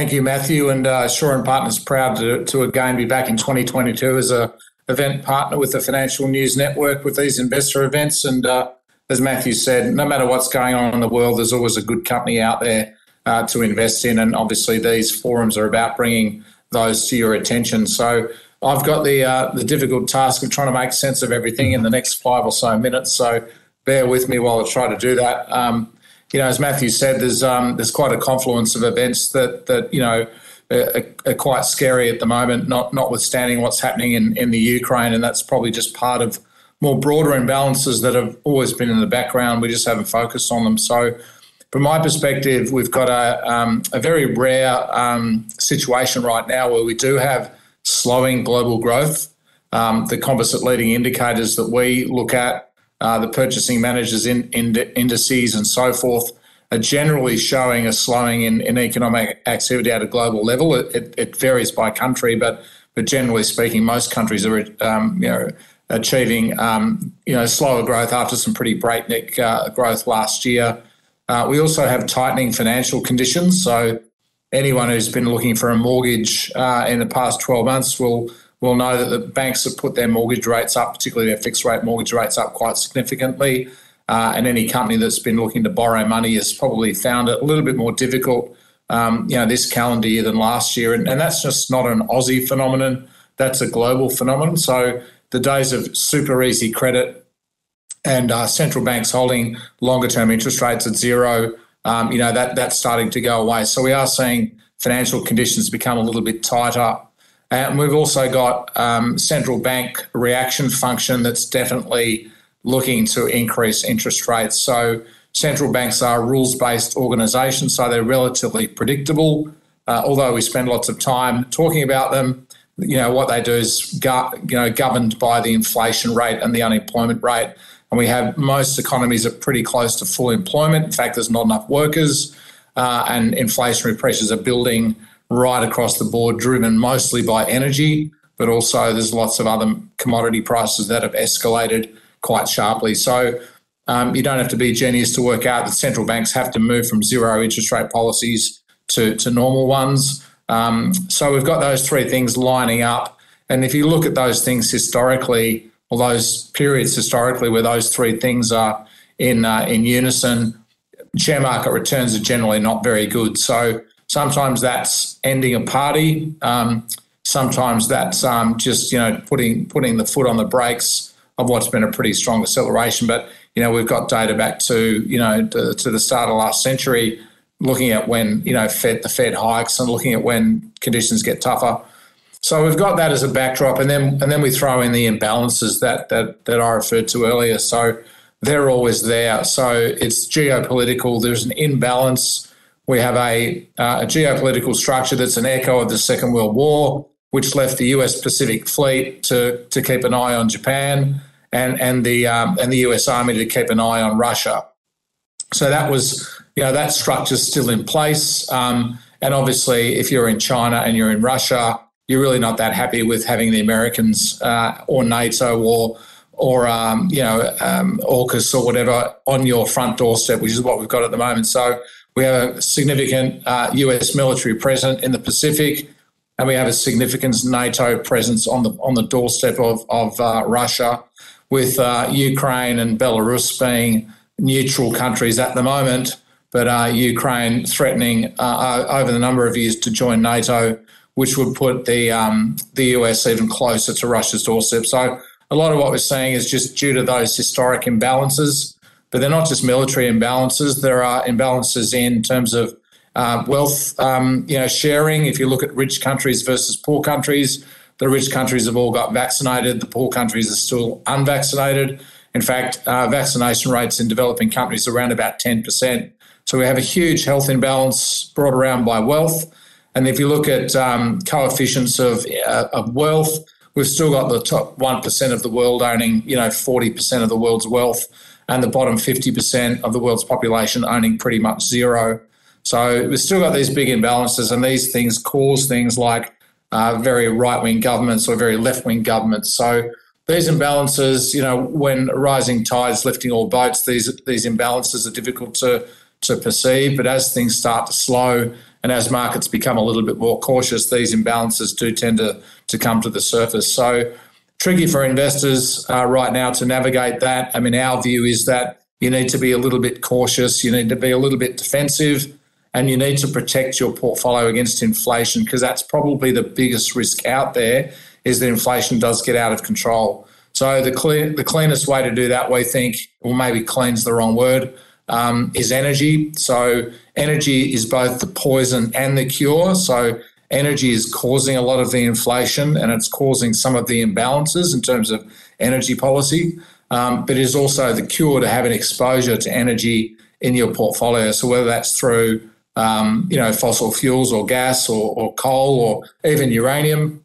Thank you, Matthew. And uh, Shaw and Partners proud to, to again be back in 2022 as a event partner with the Financial News Network with these investor events. And uh, as Matthew said, no matter what's going on in the world, there's always a good company out there uh, to invest in. And obviously, these forums are about bringing those to your attention. So I've got the uh, the difficult task of trying to make sense of everything in the next five or so minutes. So bear with me while I try to do that. Um, you know, as Matthew said, there's um, there's quite a confluence of events that that you know are, are, quite scary at the moment. Not notwithstanding what's happening in in the Ukraine, and that's probably just part of more broader imbalances that have always been in the background. We just haven't focused on them. So, from my perspective, we've got a um, a very rare um, situation right now where we do have slowing global growth. Um, the composite leading indicators that we look at uh, the purchasing managers in, in, indices and so forth are generally showing a slowing in, in economic activity at a global level. It, it, it, varies by country, but but generally speaking, most countries are um, you know achieving um, you know slower growth after some pretty breakneck uh, growth last year. Uh, we also have tightening financial conditions, so anyone who's been looking for a mortgage uh, in the past 12 months will will know that the banks have put their mortgage rates up, particularly their fixed rate mortgage rates up quite significantly. Uh, and any company that's been looking to borrow money has probably found it a little bit more difficult, um, you know, this calendar year than last year. And, and that's just not an Aussie phenomenon; that's a global phenomenon. So the days of super easy credit and uh, central banks holding longer term interest rates at zero, um, you know, that that's starting to go away. So we are seeing financial conditions become a little bit tighter and we've also got um, central bank reaction function that's definitely looking to increase interest rates. So central banks are rules based organisations, so they're relatively predictable. Uh, although we spend lots of time talking about them, you know what they do is go, you know governed by the inflation rate and the unemployment rate. And we have most economies are pretty close to full employment. In fact, there's not enough workers, uh, and inflationary pressures are building right across the board, driven mostly by energy, but also there's lots of other commodity prices that have escalated quite sharply. So um, you don't have to be a genius to work out that central banks have to move from zero interest rate policies to, to normal ones. Um, so we've got those three things lining up. And if you look at those things historically, or those periods historically where those three things are in uh, in unison, share market returns are generally not very good. So Sometimes that's ending a party. Um, sometimes that's um, just you know putting putting the foot on the brakes of what's been a pretty strong acceleration. But you know we've got data back to you know to, to the start of last century, looking at when you know Fed the Fed hikes and looking at when conditions get tougher. So we've got that as a backdrop, and then and then we throw in the imbalances that that that I referred to earlier. So they're always there. So it's geopolitical. There's an imbalance we have a, uh, a geopolitical structure that's an echo of the Second World War, which left the US Pacific Fleet to, to keep an eye on Japan and, and, the, um, and the US Army to keep an eye on Russia. So that was, you know, that structure's still in place. Um, and obviously, if you're in China and you're in Russia, you're really not that happy with having the Americans uh, or NATO or or um, you know um, AUKUS or whatever on your front doorstep, which is what we've got at the moment. So we have a significant uh, US military presence in the Pacific, and we have a significant NATO presence on the on the doorstep of of uh, Russia, with uh, Ukraine and Belarus being neutral countries at the moment, but uh, Ukraine threatening uh, over the number of years to join NATO, which would put the um, the US even closer to Russia's doorstep. So a lot of what we're seeing is just due to those historic imbalances but they're not just military imbalances. There are imbalances in terms of uh, wealth, um, you know, sharing. If you look at rich countries versus poor countries, the rich countries have all got vaccinated. The poor countries are still unvaccinated. In fact, uh, vaccination rates in developing countries are around about 10%. So we have a huge health imbalance brought around by wealth. And if you look at um, coefficients of, uh, of wealth, we've still got the top 1% of the world owning, you know, 40% of the world's wealth and the bottom 50% of the world's population owning pretty much zero. So we've still got these big imbalances, and these things cause things like uh, very right wing governments or very left wing governments. So these imbalances, you know, when rising tides lifting all boats, these these imbalances are difficult to to perceive. But as things start to slow And as markets become a little bit more cautious, these imbalances do tend to, to come to the surface. So, tricky for investors uh, right now to navigate that. I mean, our view is that you need to be a little bit cautious, you need to be a little bit defensive, and you need to protect your portfolio against inflation because that's probably the biggest risk out there is that inflation does get out of control. So the clear, the cleanest way to do that, we think, or maybe clean's the wrong word, um, is energy. So energy is both the poison and the cure. So energy is causing a lot of the inflation and it's causing some of the imbalances in terms of energy policy. Um, but it is also the cure to have an exposure to energy in your portfolio. So whether that's through um, you know fossil fuels or gas or, or coal or even uranium,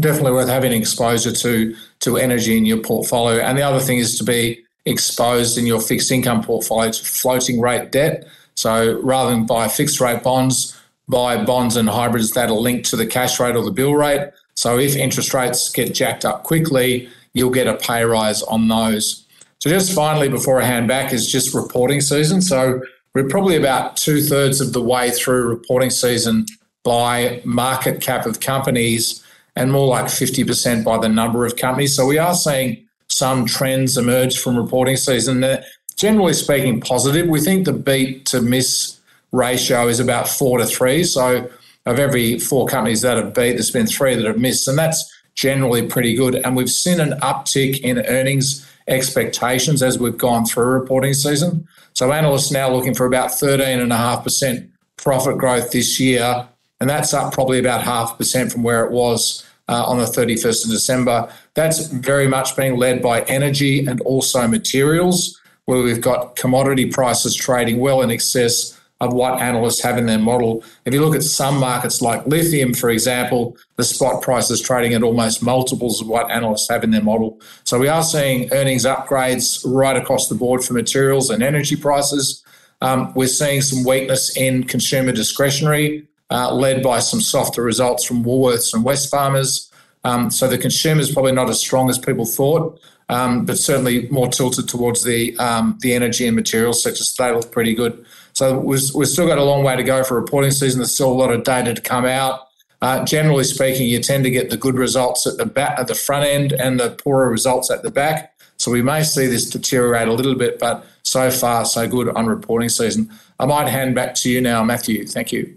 definitely worth having exposure to to energy in your portfolio. And the other thing is to be exposed in your fixed income portfolio to floating rate debt. So rather than buy fixed rate bonds, buy bonds and hybrids that are linked to the cash rate or the bill rate. So if interest rates get jacked up quickly, you'll get a pay rise on those. So just finally, before I hand back, is just reporting season. So we're probably about two thirds of the way through reporting season by market cap of companies and more like 50% by the number of companies. So we are seeing some trends emerge from reporting season. They're generally speaking, positive. We think the beat to miss ratio is about four to three. So of every four companies that have beat, there's been three that have missed, and that's generally pretty good. And we've seen an uptick in earnings expectations as we've gone through reporting season. So analysts now looking for about 13.5% profit growth this year, and that's up probably about half a percent from where it was uh, on the 31st of December. That's very much being led by energy and also materials, where we've got commodity prices trading well in excess of what analysts have in their model. If you look at some markets like lithium, for example, the spot price is trading at almost multiples of what analysts have in their model. So we are seeing earnings upgrades right across the board for materials and energy prices. Um, we're seeing some weakness in consumer discretionary, uh, led by some softer results from Woolworths and Wesfarmers. Um, so the consumer is probably not as strong as people thought, um, but certainly more tilted towards the um, the energy and materials sectors. They look pretty good. So we've, we've still got a long way to go for reporting season. There's still a lot of data to come out. Uh, generally speaking, you tend to get the good results at the back, at the front end, and the poorer results at the back. So we may see this deteriorate a little bit, but so far so good on reporting season. I might hand back to you now, Matthew. Thank you.